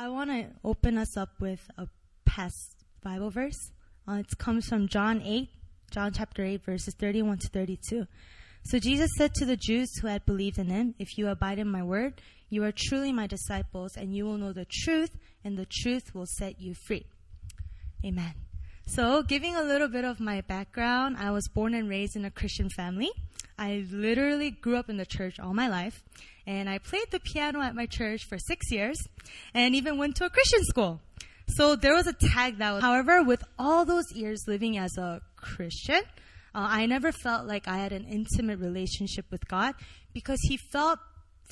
I want to open us up with a past Bible verse. Uh, it comes from John 8, John chapter 8, verses 31 to 32. So Jesus said to the Jews who had believed in him, If you abide in my word, you are truly my disciples, and you will know the truth, and the truth will set you free. Amen. So, giving a little bit of my background, I was born and raised in a Christian family. I literally grew up in the church all my life, and I played the piano at my church for six years, and even went to a Christian school. So there was a tag that was, however, with all those years living as a Christian, uh, I never felt like I had an intimate relationship with God because He felt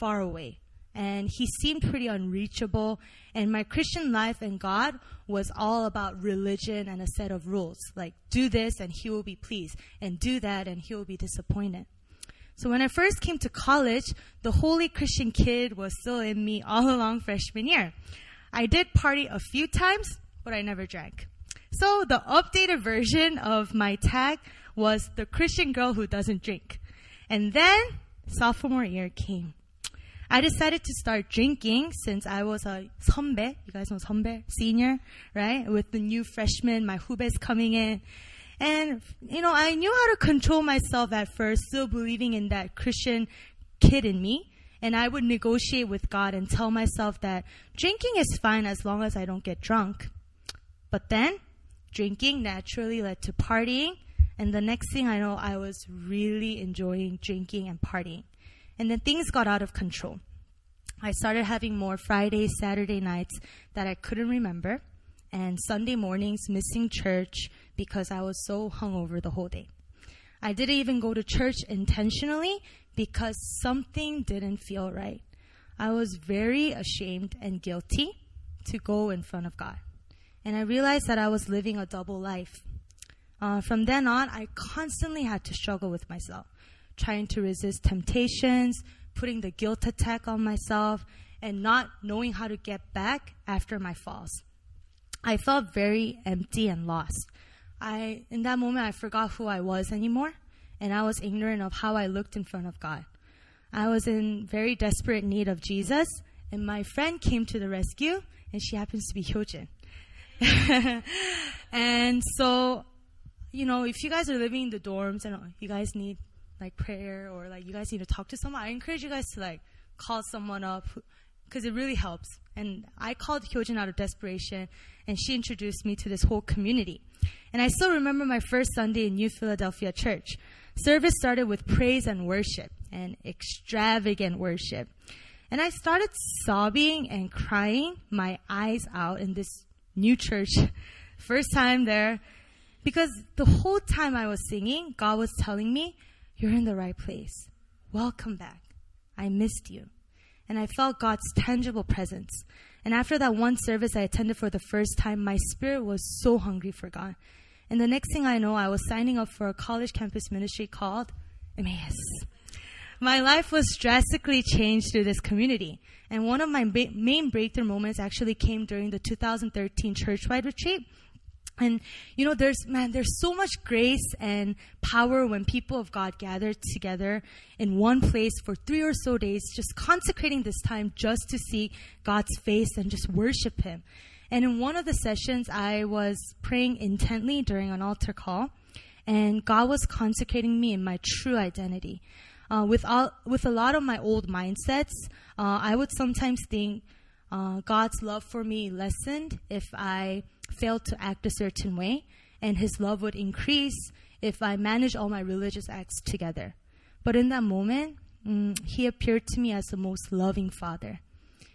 far away and He seemed pretty unreachable. And my Christian life and God was all about religion and a set of rules like do this and He will be pleased, and do that and He will be disappointed. So when I first came to college, the holy Christian kid was still in me all along freshman year. I did party a few times, but I never drank. So the updated version of my tag was the Christian girl who doesn't drink. And then sophomore year came. I decided to start drinking since I was a 선배. You guys know 선배? Senior, right? With the new freshmen, my hubes coming in. And, you know, I knew how to control myself at first, still believing in that Christian kid in me. And I would negotiate with God and tell myself that drinking is fine as long as I don't get drunk. But then, drinking naturally led to partying. And the next thing I know, I was really enjoying drinking and partying. And then things got out of control. I started having more Friday, Saturday nights that I couldn't remember, and Sunday mornings missing church because I was so hungover the whole day. I didn't even go to church intentionally because something didn't feel right. I was very ashamed and guilty to go in front of God. And I realized that I was living a double life. Uh, from then on, I constantly had to struggle with myself trying to resist temptations, putting the guilt attack on myself, and not knowing how to get back after my falls. I felt very empty and lost. I, in that moment, I forgot who I was anymore, and I was ignorant of how I looked in front of God. I was in very desperate need of Jesus, and my friend came to the rescue, and she happens to be Hyojin. and so, you know, if you guys are living in the dorms and you guys need like prayer or like you guys need to talk to someone, I encourage you guys to like call someone up because it really helps. And I called Hyojin out of desperation, and she introduced me to this whole community. And I still remember my first Sunday in New Philadelphia Church. Service started with praise and worship, and extravagant worship. And I started sobbing and crying my eyes out in this new church. First time there. Because the whole time I was singing, God was telling me, you're in the right place. Welcome back. I missed you. And I felt God's tangible presence. And after that one service I attended for the first time, my spirit was so hungry for God. And the next thing I know, I was signing up for a college campus ministry called Emmaus. My life was drastically changed through this community. And one of my ba- main breakthrough moments actually came during the 2013 church-wide retreat and you know, there's man, there's so much grace and power when people of God gather together in one place for three or so days, just consecrating this time just to see God's face and just worship Him. And in one of the sessions, I was praying intently during an altar call, and God was consecrating me in my true identity. Uh, with all, with a lot of my old mindsets, uh, I would sometimes think uh, God's love for me lessened if I failed to act a certain way, and his love would increase if I managed all my religious acts together. But in that moment, mm, he appeared to me as the most loving father.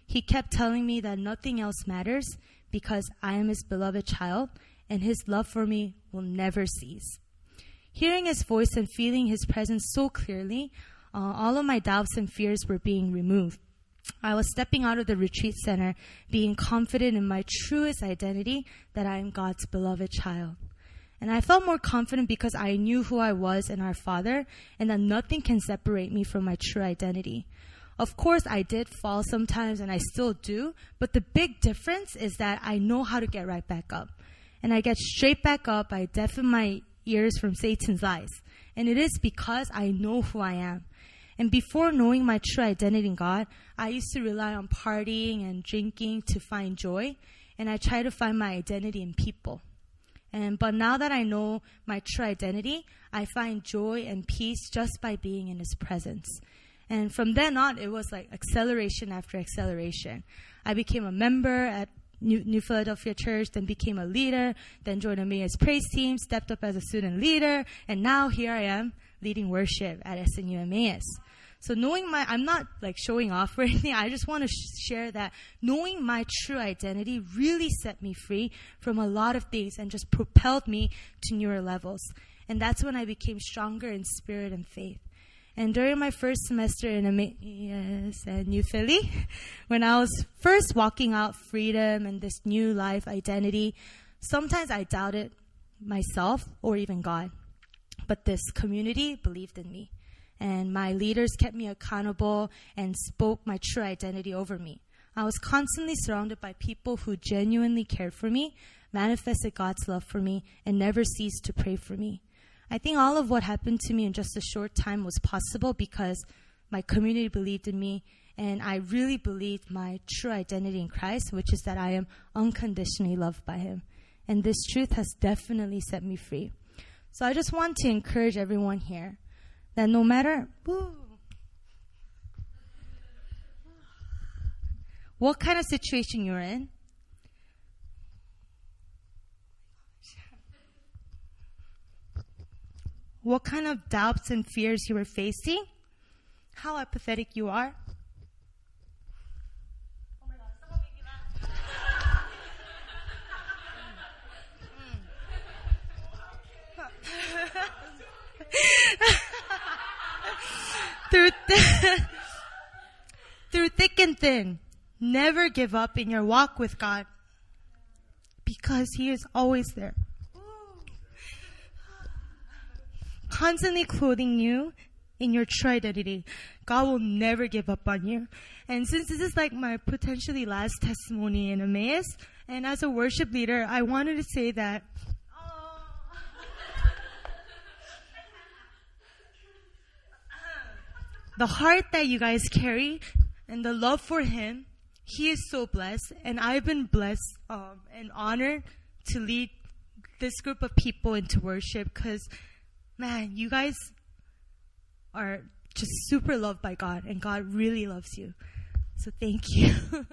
He kept telling me that nothing else matters because I am his beloved child and his love for me will never cease. Hearing his voice and feeling his presence so clearly, uh, all of my doubts and fears were being removed. I was stepping out of the retreat center, being confident in my truest identity that I am God's beloved child. And I felt more confident because I knew who I was in our Father and that nothing can separate me from my true identity. Of course, I did fall sometimes and I still do, but the big difference is that I know how to get right back up. And I get straight back up, I deafen my ears from Satan's lies. And it is because I know who I am. And before knowing my true identity in God, I used to rely on partying and drinking to find joy, and I tried to find my identity in people. And but now that I know my true identity, I find joy and peace just by being in his presence. And from then on, it was like acceleration after acceleration. I became a member at New, New Philadelphia Church, then became a leader, then joined a Emmaus praise team, stepped up as a student leader, and now here I am leading worship at SNU Emmaus. So knowing my, I'm not like showing off or anything. I just want to sh- share that knowing my true identity really set me free from a lot of things and just propelled me to newer levels. And that's when I became stronger in spirit and faith. And during my first semester in and New Philly, when I was first walking out freedom and this new life identity, sometimes I doubted myself or even God. But this community believed in me and my leaders kept me accountable and spoke my true identity over me. I was constantly surrounded by people who genuinely cared for me, manifested God's love for me, and never ceased to pray for me. I think all of what happened to me in just a short time was possible because my community believed in me and I really believed my true identity in Christ, which is that I am unconditionally loved by Him. And this truth has definitely set me free. So I just want to encourage everyone here that no matter what kind of situation you're in, what kind of doubts and fears you are facing, how apathetic you are. through, thick and thin, never give up in your walk with God because He is always there. Constantly clothing you in your true. God will never give up on you. And since this is like my potentially last testimony in Emmaus, and as a worship leader, I wanted to say that the heart that you guys carry and the love for Him, He is so blessed. And I've been blessed um, and honored to lead this group of people into worship because, man, you guys are just super loved by God and God really loves you. So thank you.